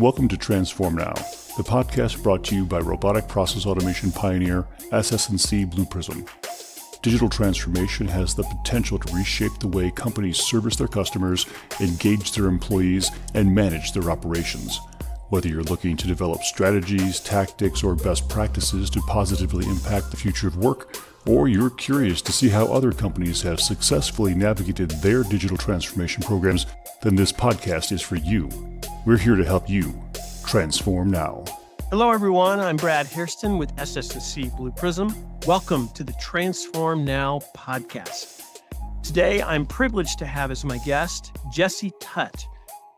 Welcome to Transform Now, the podcast brought to you by robotic process automation pioneer SS&C Blue Prism. Digital transformation has the potential to reshape the way companies service their customers, engage their employees, and manage their operations. Whether you're looking to develop strategies, tactics, or best practices to positively impact the future of work, or you're curious to see how other companies have successfully navigated their digital transformation programs, then this podcast is for you. We're here to help you transform now. Hello, everyone. I'm Brad Hairston with SS&C Blue Prism. Welcome to the Transform Now podcast. Today, I'm privileged to have as my guest Jesse Tutt.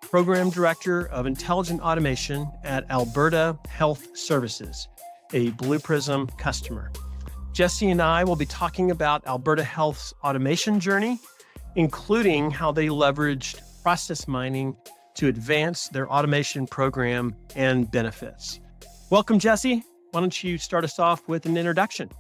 Program Director of Intelligent Automation at Alberta Health Services, a Blue Prism customer. Jesse and I will be talking about Alberta Health's automation journey, including how they leveraged process mining to advance their automation program and benefits. Welcome, Jesse. Why don't you start us off with an introduction?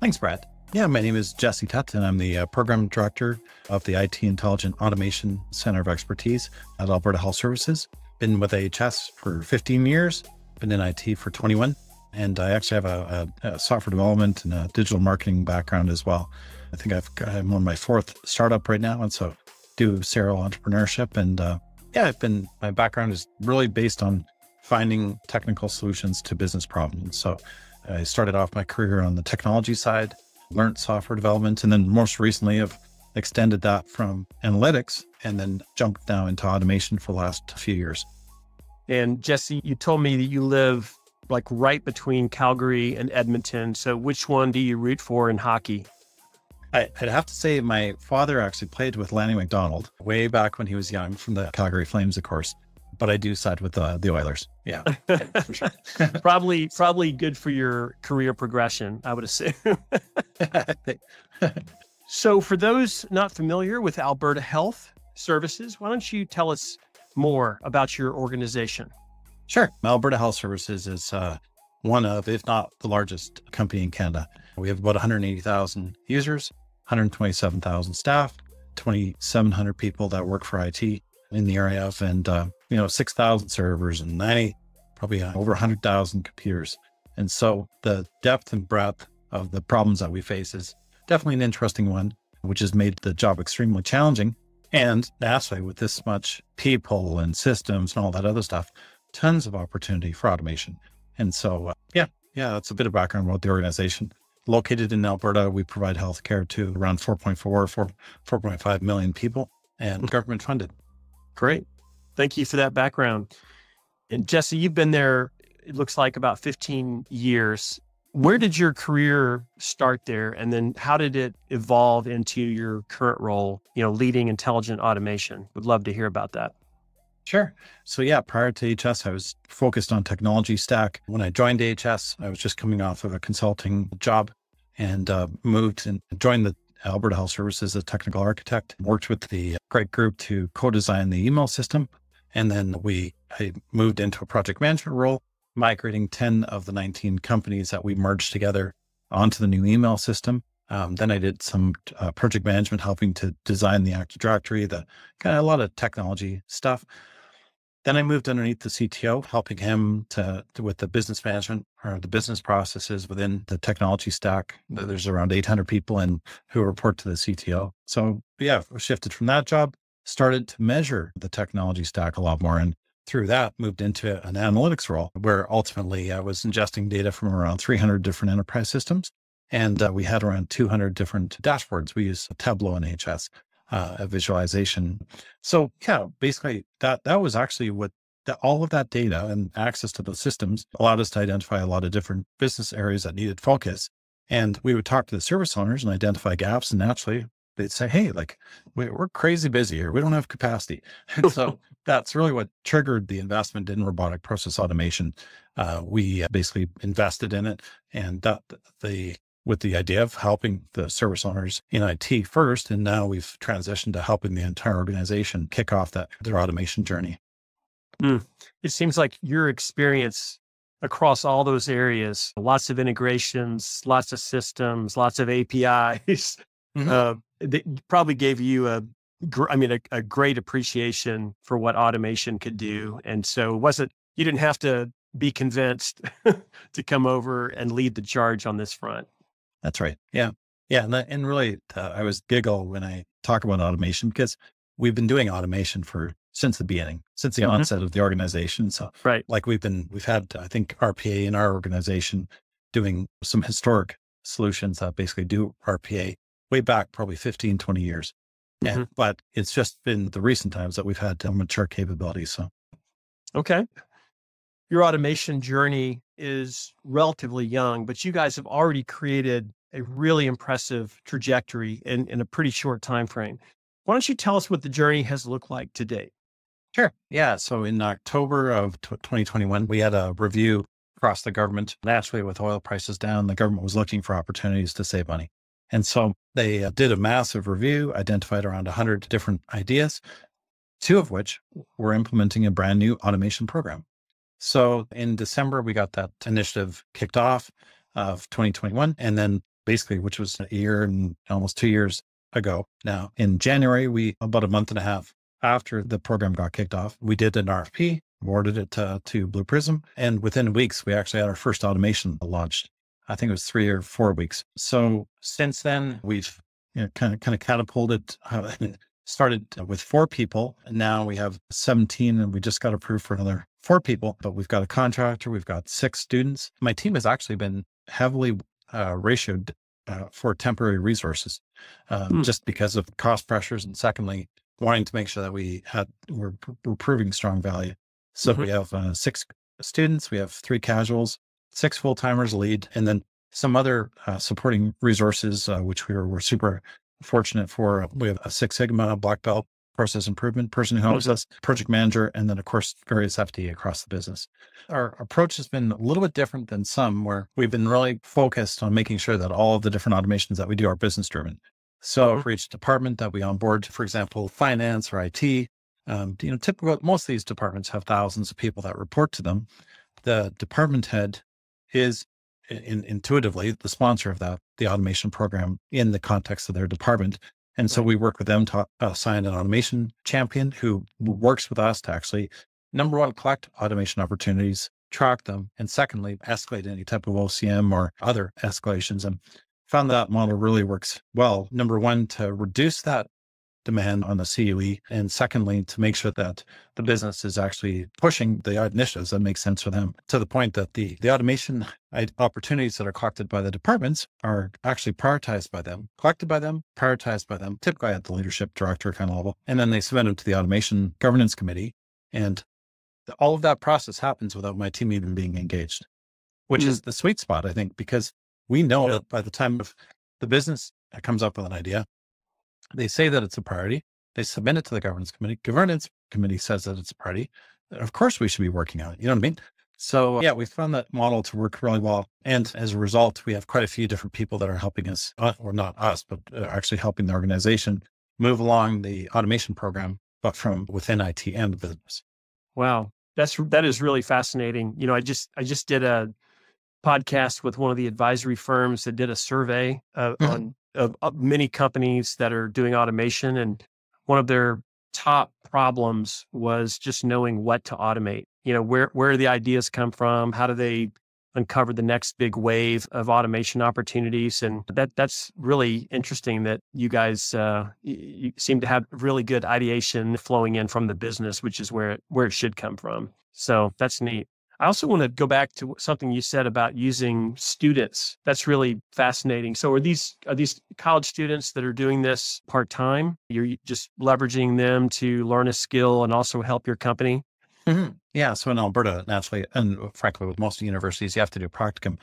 Thanks, Brad. Yeah, my name is Jesse Tutt, and I'm the uh, program director of the IT Intelligent Automation Center of Expertise at Alberta Health Services. Been with AHS for 15 years, been in IT for 21, and I actually have a, a, a software development and a digital marketing background as well. I think I've I'm on my fourth startup right now, and so do serial entrepreneurship. And uh, yeah, I've been my background is really based on finding technical solutions to business problems. So I started off my career on the technology side learned software development. And then most recently, I've extended that from analytics and then jumped now into automation for the last few years. And Jesse, you told me that you live like right between Calgary and Edmonton. So which one do you root for in hockey? I, would have to say my father actually played with Lanny McDonald way back when he was young from the Calgary Flames, of course but I do side with uh, the Oilers. Yeah, for sure. probably, probably good for your career progression. I would assume. so, for those not familiar with Alberta Health Services, why don't you tell us more about your organization? Sure. Alberta Health Services is uh, one of, if not the largest company in Canada. We have about 180,000 users, 127,000 staff, 2,700 people that work for IT in the area of, and uh, you know, 6,000 servers and 90, probably over 100,000 computers. And so the depth and breadth of the problems that we face is definitely an interesting one, which has made the job extremely challenging. And naturally, with this much people and systems and all that other stuff, tons of opportunity for automation. And so, uh, yeah, yeah, that's a bit of background about the organization. Located in Alberta, we provide healthcare to around 4.4, 4, 4.5 million people and hmm. government funded. Great. Thank you for that background. And Jesse, you've been there, it looks like about 15 years. Where did your career start there? And then how did it evolve into your current role, you know, leading intelligent automation? Would love to hear about that. Sure. So yeah, prior to HS, I was focused on technology stack. When I joined HS, I was just coming off of a consulting job and uh, moved and joined the Alberta Health Services as a technical architect. Worked with the great Group to co-design the email system and then we I moved into a project management role, migrating 10 of the 19 companies that we merged together onto the new email system. Um, then I did some uh, project management, helping to design the Active Directory, the kind of a lot of technology stuff. Then I moved underneath the CTO, helping him to, to, with the business management or the business processes within the technology stack. There's around 800 people and who report to the CTO. So yeah, shifted from that job started to measure the technology stack a lot more. And through that, moved into an analytics role where ultimately I was ingesting data from around 300 different enterprise systems. And uh, we had around 200 different dashboards. We use Tableau and HS, uh, a visualization. So yeah, basically that, that was actually what that all of that data and access to the systems allowed us to identify a lot of different business areas that needed focus. And we would talk to the service owners and identify gaps. And naturally, they'd say, Hey, like we're crazy busy here. We don't have capacity. And so that's really what triggered the investment in robotic process automation. Uh, we basically invested in it and that the, with the idea of helping the service owners in IT first. And now we've transitioned to helping the entire organization kick off that their automation journey. Mm. It seems like your experience across all those areas, lots of integrations, lots of systems, lots of APIs, mm-hmm. uh, probably gave you a gr- I mean, a, a great appreciation for what automation could do. And so it wasn't, you didn't have to be convinced to come over and lead the charge on this front. That's right. Yeah. Yeah. And, and really, uh, I was giggle when I talk about automation because we've been doing automation for since the beginning, since the mm-hmm. onset of the organization. So, right. Like we've been, we've had, I think, RPA in our organization doing some historic solutions that basically do RPA way back probably 15, 20 years. Mm-hmm. And, but it's just been the recent times that we've had mature capabilities. So, okay. Your automation journey is relatively young, but you guys have already created a really impressive trajectory in, in a pretty short time frame. Why don't you tell us what the journey has looked like to date? Sure. Yeah. So in October of 2021, we had a review across the government. Naturally, with oil prices down, the government was looking for opportunities to save money. And so they uh, did a massive review, identified around 100 different ideas, two of which were implementing a brand new automation program. So in December, we got that initiative kicked off of 2021. And then basically, which was a year and almost two years ago now, in January, we, about a month and a half after the program got kicked off, we did an RFP, awarded it to, to Blue Prism. And within weeks, we actually had our first automation launched. I think it was three or four weeks. So since then, we've you know, kind of kind of catapulted. Uh, started with four people, and now we have 17, and we just got approved for another four people. But we've got a contractor, we've got six students. My team has actually been heavily uh, ratioed uh, for temporary resources, um, hmm. just because of cost pressures, and secondly, wanting to make sure that we had we're, we're proving strong value. So mm-hmm. we have uh, six students, we have three casuals, six full timers lead, and then some other uh, supporting resources, uh, which we were, were super fortunate for. We have a Six Sigma black belt process improvement person who helps us, project manager, and then of course various FD across the business. Our approach has been a little bit different than some, where we've been really focused on making sure that all of the different automations that we do are business driven. So mm-hmm. for each department that we onboard, for example, finance or IT, um, you know, typical most of these departments have thousands of people that report to them. The department head is in, intuitively the sponsor of that, the automation program in the context of their department. And so we work with them to assign uh, an automation champion who works with us to actually, number one, collect automation opportunities, track them, and secondly, escalate any type of OCM or other escalations. And found that model really works well. Number one, to reduce that demand on the CUE. And secondly, to make sure that the business is actually pushing the initiatives that make sense for them to the point that the, the automation opportunities that are collected by the departments are actually prioritized by them, collected by them, prioritized by them, typically at the leadership director kind of level. And then they submit them to the automation governance committee. And all of that process happens without my team even being engaged, which mm-hmm. is the sweet spot, I think, because we know that by the time of the business comes up with an idea, they say that it's a priority. They submit it to the governance committee. Governance committee says that it's a priority. Of course, we should be working on it. You know what I mean? So yeah, we found that model to work really well. And as a result, we have quite a few different people that are helping us, uh, or not us, but uh, actually helping the organization move along the automation program, but from within IT and the business. Wow. That's, that is really fascinating. You know, I just, I just did a podcast with one of the advisory firms that did a survey uh, mm-hmm. on of, of many companies that are doing automation. And one of their top problems was just knowing what to automate. You know, where where the ideas come from, how do they uncover the next big wave of automation opportunities and that that's really interesting that you guys uh, you seem to have really good ideation flowing in from the business which is where it, where it should come from so that's neat I also want to go back to something you said about using students. That's really fascinating. So are these are these college students that are doing this part-time? You're just leveraging them to learn a skill and also help your company? Mm-hmm. Yeah. So in Alberta, naturally, and frankly, with most universities, you have to do practicum.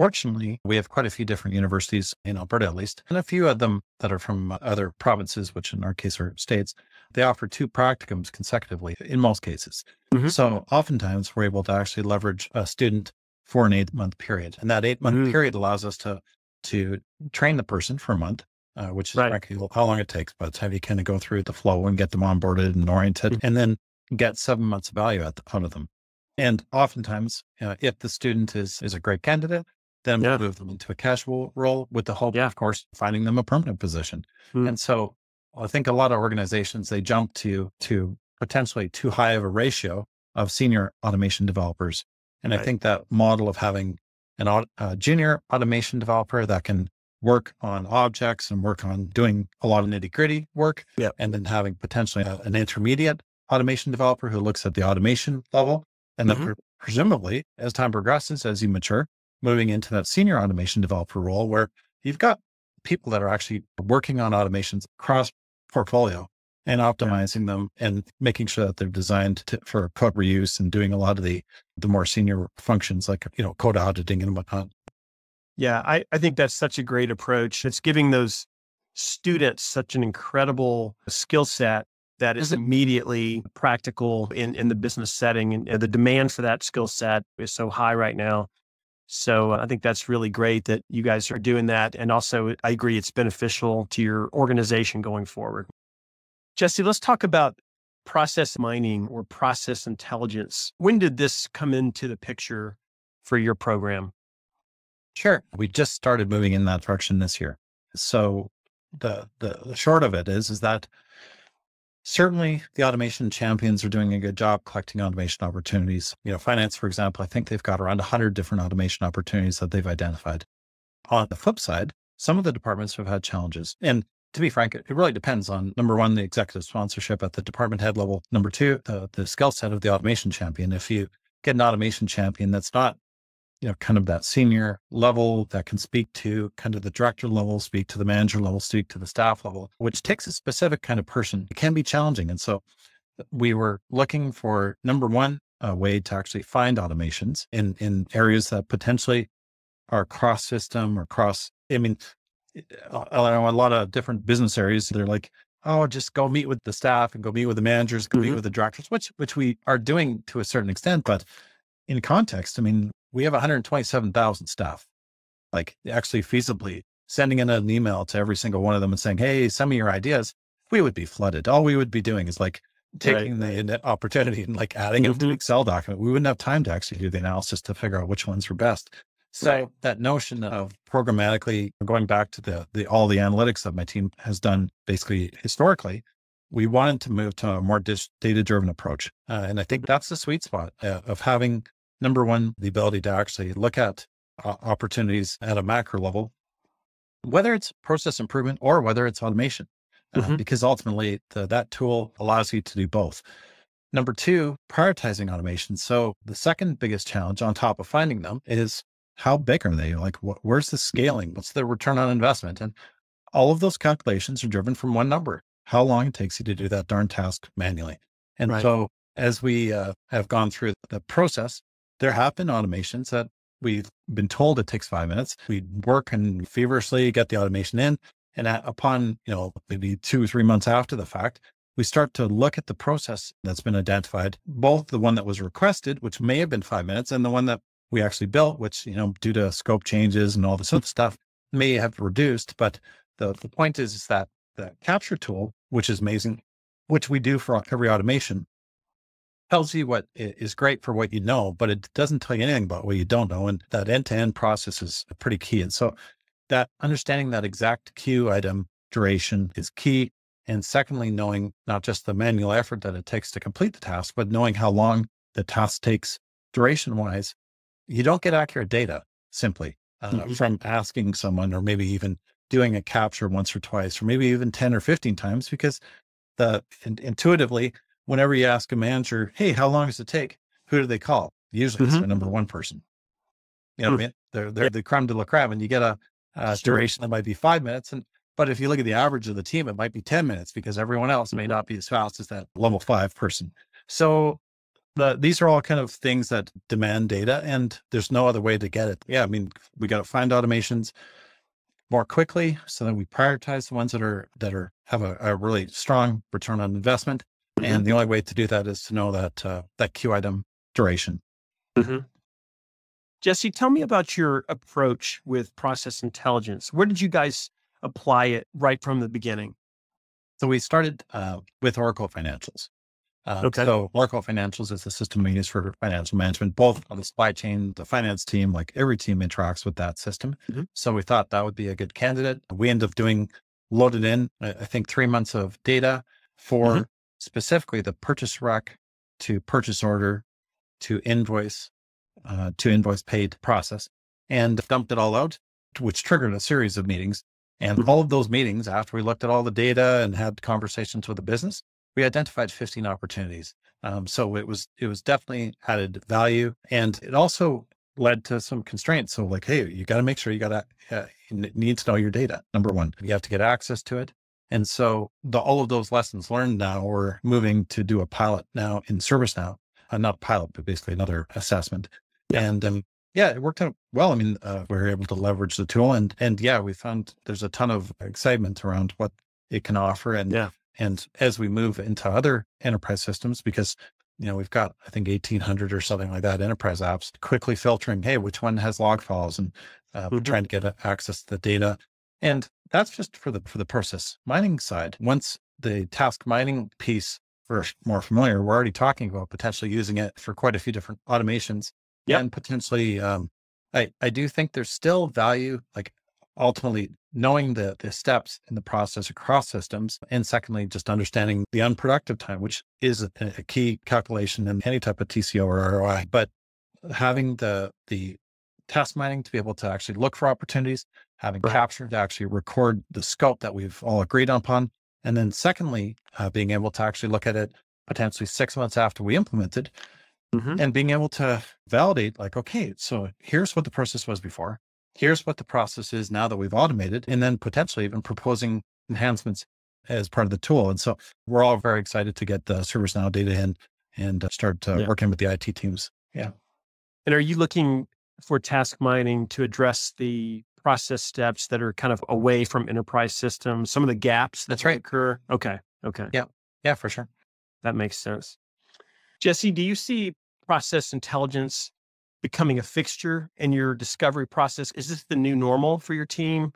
Fortunately, we have quite a few different universities in Alberta, at least, and a few of them that are from other provinces, which in our case are states. They offer two practicums consecutively in most cases. Mm-hmm. So oftentimes we're able to actually leverage a student for an eight month period. And that eight month mm-hmm. period allows us to, to train the person for a month, uh, which is right. frankly how long it takes, but it's how you kind of go through the flow and get them onboarded and oriented mm-hmm. and then get seven months of value out of them. And oftentimes, uh, if the student is, is a great candidate, then yeah. move them into a casual role with the hope, yeah. of course, finding them a permanent position. Mm. And so I think a lot of organizations, they jump to, to potentially too high of a ratio of senior automation developers. And right. I think that model of having an a junior automation developer that can work on objects and work on doing a lot of nitty gritty work. Yep. And then having potentially a, an intermediate automation developer who looks at the automation level. And mm-hmm. then pre- presumably as time progresses, as you mature, moving into that senior automation developer role where you've got people that are actually working on automations across portfolio and optimizing yeah. them and making sure that they're designed to, for code reuse and doing a lot of the the more senior functions like you know code auditing and whatnot. Yeah, I, I think that's such a great approach. It's giving those students such an incredible skill set that is immediately practical in, in the business setting. And the demand for that skill set is so high right now. So I think that's really great that you guys are doing that. And also, I agree, it's beneficial to your organization going forward. Jesse, let's talk about process mining or process intelligence. When did this come into the picture for your program? Sure. We just started moving in that direction this year. So the, the, the short of it is, is that certainly the automation champions are doing a good job collecting automation opportunities. You know, finance, for example, I think they've got around 100 different automation opportunities that they've identified. On the flip side, some of the departments have had challenges. And to be frank, it really depends on number one, the executive sponsorship at the department head level. Number two, the, the skill set of the automation champion. If you get an automation champion that's not you know, kind of that senior level that can speak to kind of the director level, speak to the manager level, speak to the staff level, which takes a specific kind of person. It can be challenging. And so uh, we were looking for number one, a way to actually find automations in, in areas that potentially are cross system or cross. I mean, uh, I know a lot of different business areas. They're like, oh, just go meet with the staff and go meet with the managers, go mm-hmm. meet with the directors, which which we are doing to a certain extent. But in context, I mean, we have 127,000 staff. Like actually feasibly sending in an email to every single one of them and saying, Hey, send me your ideas. We would be flooded. All we would be doing is like taking right. the opportunity and like adding mm-hmm. it to an Excel document. We wouldn't have time to actually do the analysis to figure out which ones were best. So that notion of programmatically going back to the, the all the analytics that my team has done basically historically, we wanted to move to a more data driven approach. Uh, and I think that's the sweet spot uh, of having number one, the ability to actually look at uh, opportunities at a macro level, whether it's process improvement or whether it's automation, uh, mm-hmm. because ultimately the, that tool allows you to do both. Number two, prioritizing automation. So the second biggest challenge on top of finding them is how big are they? Like, wh- where's the scaling? What's the return on investment? And all of those calculations are driven from one number: how long it takes you to do that darn task manually. And right. so, as we uh, have gone through the process, there have been automations that we've been told it takes five minutes. We work and feverishly get the automation in. And at, upon, you know, maybe two or three months after the fact, we start to look at the process that's been identified, both the one that was requested, which may have been five minutes, and the one that we actually built, which, you know, due to scope changes and all this other stuff may have reduced. But the, the point is, is that the capture tool, which is amazing, which we do for every automation, tells you what is great for what you know, but it doesn't tell you anything about what you don't know. And that end to end process is pretty key. And so that understanding that exact queue item duration is key. And secondly, knowing not just the manual effort that it takes to complete the task, but knowing how long the task takes duration wise, you don't get accurate data simply uh, mm-hmm. from asking someone or maybe even doing a capture once or twice, or maybe even 10 or 15 times, because the in, intuitively whenever you ask a manager, hey, how long does it take? Who do they call? Usually mm-hmm. it's the number one person. You know, mm-hmm. they're they're the creme de la creme, and you get a, a sure. duration that might be five minutes. And but if you look at the average of the team, it might be 10 minutes because everyone else may mm-hmm. not be as fast as that level five person. So the, these are all kind of things that demand data and there's no other way to get it. Yeah. I mean, we got to find automations more quickly so that we prioritize the ones that are, that are, have a, a really strong return on investment and the only way to do that is to know that uh, that queue item duration. Mm-hmm. Jesse, tell me about your approach with process intelligence. Where did you guys apply it right from the beginning? So we started uh, with Oracle Financials. Uh, okay. So Oracle Financials is the system we use for financial management, both on the supply chain, the finance team, like every team interacts with that system. Mm-hmm. So we thought that would be a good candidate. We end up doing loaded in, I think, three months of data for mm-hmm. Specifically the purchase rec to purchase order to invoice uh, to invoice paid process and dumped it all out, which triggered a series of meetings. And mm-hmm. all of those meetings, after we looked at all the data and had conversations with the business, we identified 15 opportunities. Um, so it was it was definitely added value, and it also led to some constraints. So like, hey, you got to make sure you got to uh, need to know your data. Number one, you have to get access to it. And so the, all of those lessons learned now, we're moving to do a pilot now in ServiceNow, uh, not a pilot, but basically another assessment. Yeah. And um, yeah, it worked out well. I mean, uh, we were able to leverage the tool, and and yeah, we found there's a ton of excitement around what it can offer, and yeah. and as we move into other enterprise systems, because you know we've got I think 1,800 or something like that enterprise apps, quickly filtering, hey, which one has log files, and uh, mm-hmm. trying to get access to the data, and that's just for the for the process mining side. Once the task mining piece for more familiar, we're already talking about potentially using it for quite a few different automations yep. and potentially um, I, I do think there's still value like ultimately knowing the the steps in the process across systems and secondly just understanding the unproductive time which is a, a key calculation in any type of tco or roi but having the the task mining to be able to actually look for opportunities having right. capture to actually record the scope that we've all agreed upon and then secondly uh, being able to actually look at it potentially six months after we implemented mm-hmm. and being able to validate like, okay, so here's what the process was before. Here's what the process is now that we've automated, and then potentially even proposing enhancements as part of the tool. And so we're all very excited to get the ServiceNow data in and uh, start uh, yeah. working with the IT teams. Yeah. And are you looking for task mining to address the process steps that are kind of away from enterprise systems, some of the gaps that That's right. occur? Okay. Okay. Yeah. Yeah, for sure. That makes sense. Jesse, do you see process intelligence becoming a fixture in your discovery process? Is this the new normal for your team?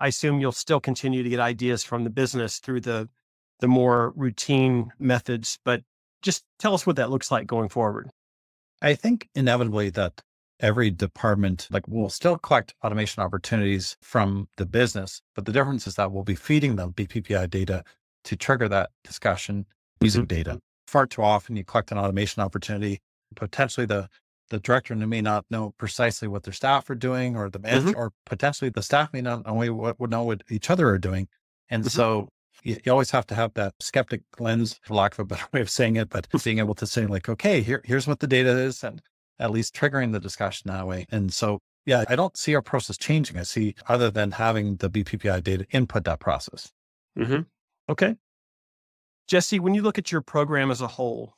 I assume you'll still continue to get ideas from the business through the the more routine methods, but just tell us what that looks like going forward. I think inevitably that every department like will still collect automation opportunities from the business, but the difference is that we'll be feeding them BPPI data to trigger that discussion using mm-hmm. data. Far too often you collect an automation opportunity potentially the the director may not know precisely what their staff are doing, or the manager, mm-hmm. or potentially the staff may not know what would know what each other are doing. And mm-hmm. so you, you, always have to have that skeptic lens, for lack of a better way of saying it, but being able to say like, okay, here here's what the data is, and at least triggering the discussion that way. And so, yeah, I don't see our process changing. I see other than having the BPPI data input that process. Mm-hmm. Okay. Jesse, when you look at your program as a whole,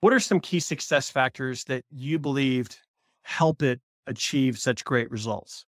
what are some key success factors that you believed help it achieve such great results?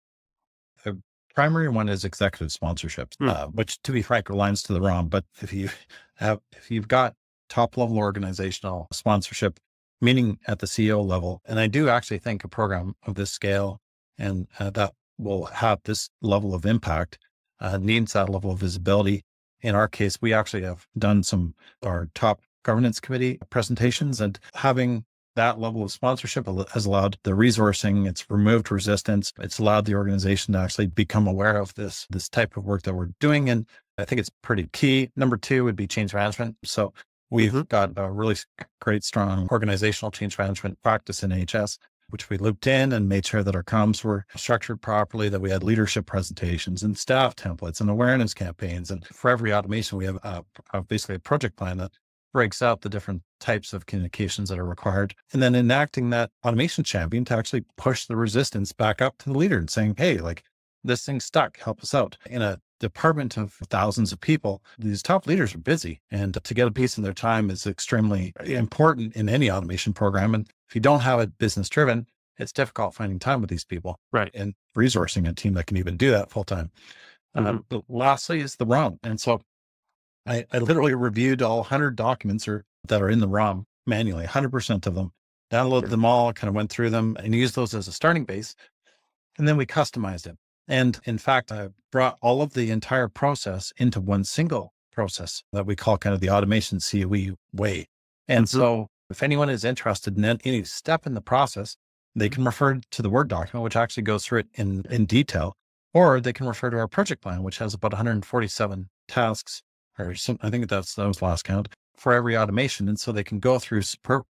The primary one is executive sponsorships, mm. uh, which, to be frank, aligns to the ROM. But if you have, if you've got top level organizational sponsorship, meaning at the CEO level, and I do actually think a program of this scale and uh, that will have this level of impact uh, needs that level of visibility. In our case, we actually have done some our top governance committee presentations and having that level of sponsorship has allowed the resourcing it's removed resistance it's allowed the organization to actually become aware of this this type of work that we're doing and i think it's pretty key number two would be change management so we've mm-hmm. got a really great strong organizational change management practice in hs which we looped in and made sure that our comms were structured properly, that we had leadership presentations and staff templates and awareness campaigns. And for every automation, we have a, a, basically a project plan that breaks out the different types of communications that are required. And then enacting that automation champion to actually push the resistance back up to the leader and saying, hey, like this thing's stuck, help us out. In a department of thousands of people, these top leaders are busy. And to get a piece of their time is extremely important in any automation program. And if you don't have it business driven, it's difficult finding time with these people. Right. And resourcing a team that can even do that full time. Uh, mm-hmm. but lastly is the ROM. And so I, I literally reviewed all 100 documents or, that are in the ROM manually, 100% of them, downloaded them all, kind of went through them and used those as a starting base. And then we customized it. And in fact, I brought all of the entire process into one single process that we call kind of the automation COE way. And mm-hmm. so if anyone is interested in any step in the process, they can refer to the Word document, which actually goes through it in, in detail. or they can refer to our project plan, which has about 147 tasks, or some, I think that's that was last count for every automation. And so they can go through,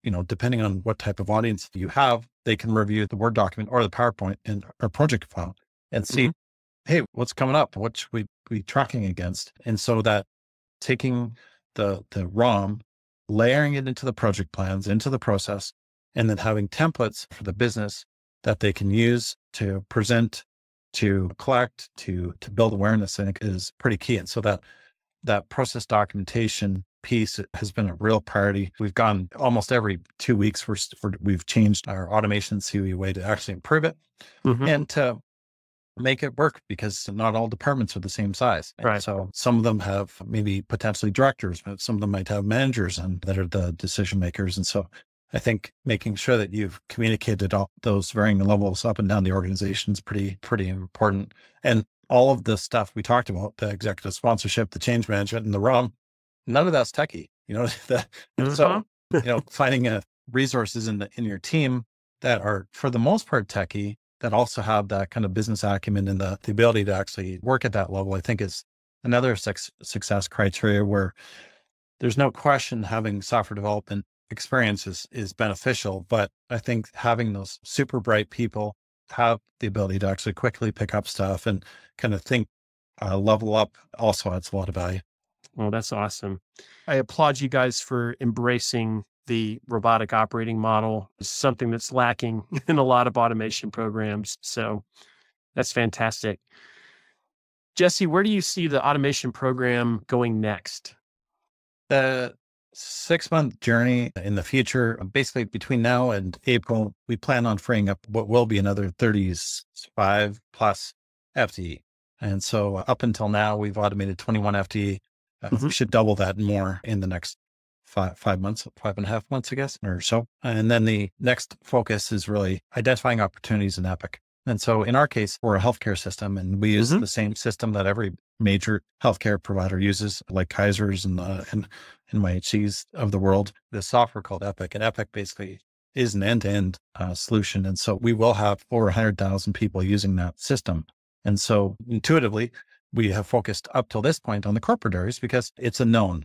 you know, depending on what type of audience you have, they can review the Word document or the PowerPoint in our project file and see, mm-hmm. hey, what's coming up? What should we be tracking against? And so that taking the the ROM, layering it into the project plans, into the process, and then having templates for the business that they can use to present, to collect, to to build awareness, I think is pretty key. And so that that process documentation piece has been a real priority. We've gone almost every two weeks. We're, we've changed our automation COE way to actually improve it mm-hmm. and to make it work because not all departments are the same size. Right. so some of them have maybe potentially directors, but some of them might have managers and that are the decision makers. And so I think making sure that you've communicated all those varying levels up and down the organization is pretty, pretty important. And all of the stuff we talked about, the executive sponsorship, the change management and the ROM, none of that's techie, you know, the, mm-hmm. so, you know, finding a uh, resources in the, in your team that are for the most part techie that also have that kind of business acumen and the, the ability to actually work at that level, I think is another success criteria where there's no question having software development experience is, is beneficial, but I think having those super bright people have the ability to actually quickly pick up stuff and kind of think, uh, level up also adds a lot of value. Well, that's awesome. I applaud you guys for embracing the robotic operating model is something that's lacking in a lot of automation programs. So that's fantastic. Jesse, where do you see the automation program going next? The six month journey in the future, basically between now and April, we plan on freeing up what will be another 35 plus FTE. And so up until now, we've automated 21 FTE. Uh, mm-hmm. We should double that more in the next five, five months, five and a half months, I guess, or so. And then the next focus is really identifying opportunities in Epic. And so in our case, we're a healthcare system and we use mm-hmm. the same system that every major healthcare provider uses, like Kaiser's and, uh, and, MyHC's of the world, the software called Epic. And Epic basically is an end to end solution. And so we will have over 100,000 people using that system. And so intuitively, we have focused up till this point on the corporate areas because it's a known.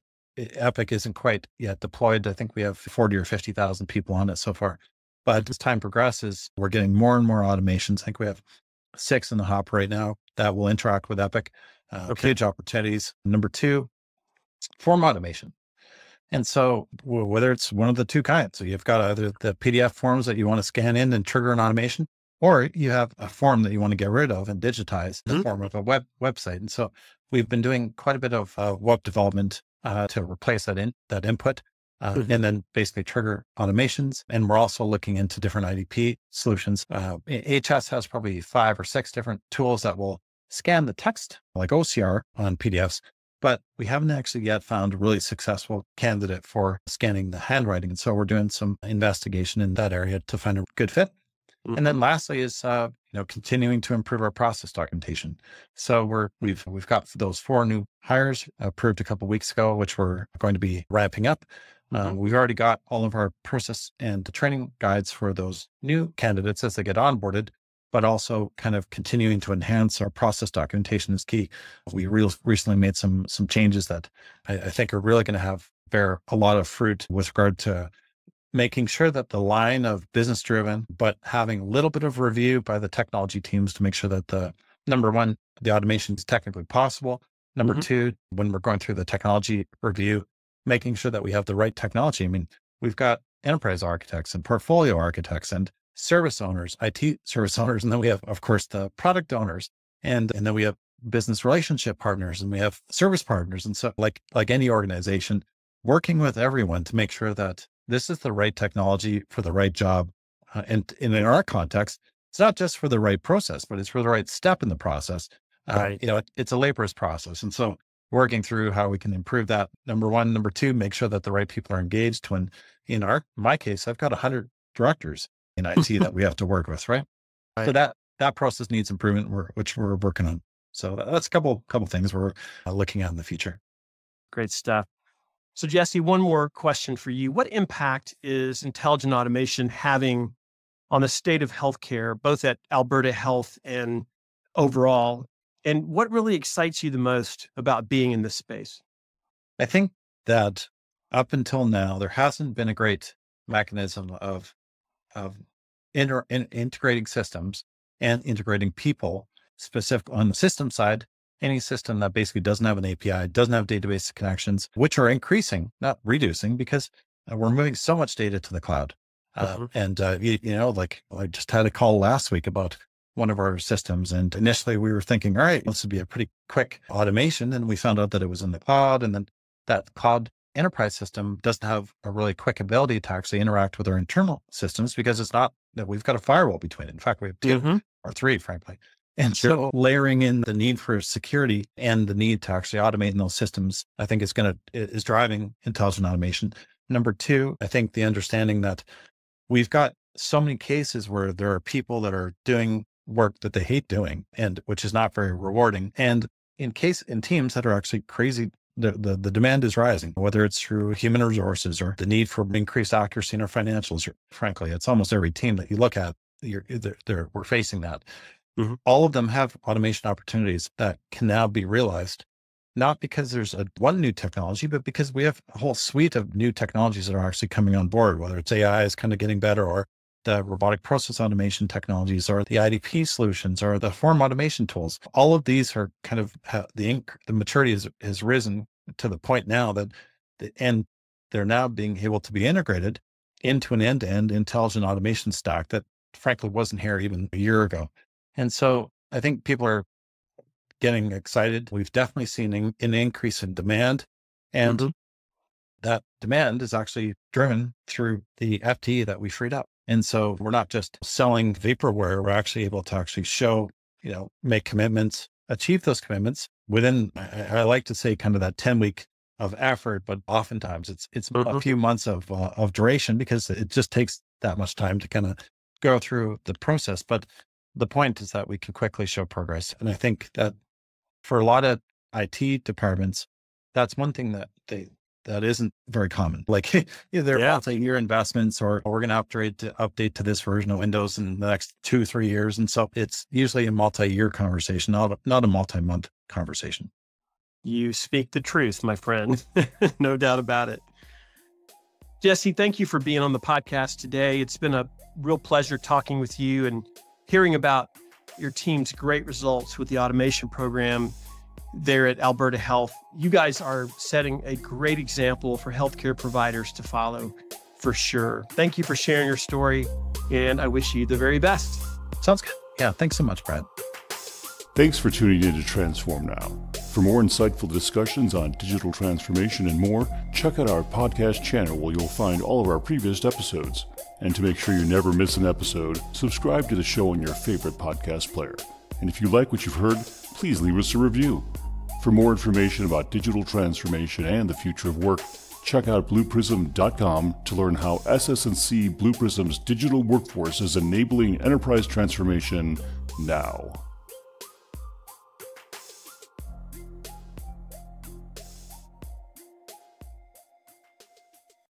Epic isn't quite yet deployed. I think we have 40 or 50,000 people on it so far. But as time progresses, we're getting more and more automations. I think we have six in the hop right now that will interact with Epic. Uh, okay. Huge opportunities. Number two, form automation. And so whether it's one of the two kinds, so you've got either the PDF forms that you want to scan in and trigger an automation, or you have a form that you want to get rid of and digitize in the mm-hmm. form of a web website. And so we've been doing quite a bit of uh, web development uh, to replace that in that input. Uh, mm-hmm. and then basically trigger automations. And we're also looking into different IDP solutions. Uh, HS has probably five or six different tools that will scan the text like OCR on PDFs, but we haven't actually yet found a really successful candidate for scanning the handwriting. And so we're doing some investigation in that area to find a good fit. Mm-hmm. And then lastly is uh, you know continuing to improve our process documentation. So we're we've we've got those four new hires approved a couple weeks ago, which we're going to be ramping up. Mm-hmm. we've already got all of our process and the training guides for those new candidates as they get onboarded, but also kind of continuing to enhance our process documentation is key. We re- recently made some some changes that I, I think are really going to have bear a lot of fruit with regard to making sure that the line of business driven, but having a little bit of review by the technology teams to make sure that the number one, the automation is technically possible. Number mm-hmm. two, when we're going through the technology review, making sure that we have the right technology. I mean, we've got enterprise architects and portfolio architects and service owners, IT service owners, and then we have, of course, the product owners, and and then we have business relationship partners, and we have service partners, and so like like any organization, working with everyone to make sure that this is the right technology for the right job. Uh, and, and, in our context, it's not just for the right process, but it's for the right step in the process. Uh, right. You know, it, it's a laborious process. And so working through how we can improve that. Number one, number two, make sure that the right people are engaged. When in our, my case, I've got a hundred directors in IT that we have to work with, right? right? So that, that process needs improvement, which we're working on. So that's a couple, couple things we're uh, looking at in the future. Great stuff. So, Jesse, one more question for you. What impact is intelligent automation having on the state of healthcare, both at Alberta Health and overall. And what really excites you the most about being in this space? I think that up until now, there hasn't been a great mechanism of of inter, in, integrating systems and integrating people specific on the system side. Any system that basically doesn't have an API, doesn't have database connections, which are increasing, not reducing, because uh, we're moving so much data to the cloud. Uh, uh-huh. and, uh, you, you, know, like I just had a call last week about one of our systems. And initially we were thinking, all right, this would be a pretty quick automation. And we found out that it was in the cloud. And then that cloud enterprise system doesn't have a really quick ability to actually interact with our internal systems because it's not that we've got a firewall between it. In fact, we have 2 mm-hmm. or three, frankly. And so layering in the need for security and the need to actually automate in those systems, I think is going to, is driving intelligent automation. Number two, I think the understanding that we've got so many cases where there are people that are doing work that they hate doing and which is not very rewarding. And in case in teams that are actually crazy the, the, the demand is rising, whether it's through human resources or the need for increased accuracy in our financials. Or, frankly, it's almost every team that you look at, you're, they're, they're, we're facing that. Mm-hmm. All of them have automation opportunities that can now be realized, not because there's a one new technology, but because we have a whole suite of new technologies that are actually coming on board, whether it's AI is kind of getting better or the robotic process automation technologies or the IDP solutions or the form automation tools. All of these are kind of the the maturity has, has risen to the point now that the, and they're now being able to be integrated into an end-to-end intelligent automation stack that frankly wasn't here even a year ago. And so I think people are getting excited. We've definitely seen an, an increase in demand and mm-hmm. that demand is actually driven through the FTE that we freed up. And so we're not just selling vaporware, we're actually able to actually show, you know, make commitments, achieve those commitments within, I, I like to say kind of that 10 week of effort, but oftentimes it's, it's mm-hmm. a few months of, uh, of duration because it just takes that much time to kind of go through the process. But the point is that we can quickly show progress. And I think that for a lot of IT departments, that's one thing that they, that isn't very common. Like either yeah. multi-year investments or we're going to upgrade to update to this version of Windows in the next two, three years. And so it's usually a multi-year conversation, not a, not a multi-month conversation. You speak the truth, my friend. no doubt about it. Jesse, thank you for being on the podcast today. It's been a real pleasure talking with you and hearing about your team's great results with the automation program there at Alberta Health. You guys are setting a great example for healthcare providers to follow for sure. Thank you for sharing your story, and I wish you the very best. Sounds good. Yeah, thanks so much, Brad. Thanks for tuning in to Transform Now. For more insightful discussions on digital transformation and more, check out our podcast channel where you'll find all of our previous episodes. And to make sure you never miss an episode, subscribe to the show on your favorite podcast player. And if you like what you've heard, please leave us a review. For more information about digital transformation and the future of work, check out blueprism.com to learn how SS&C Blue Prism's digital workforce is enabling enterprise transformation now.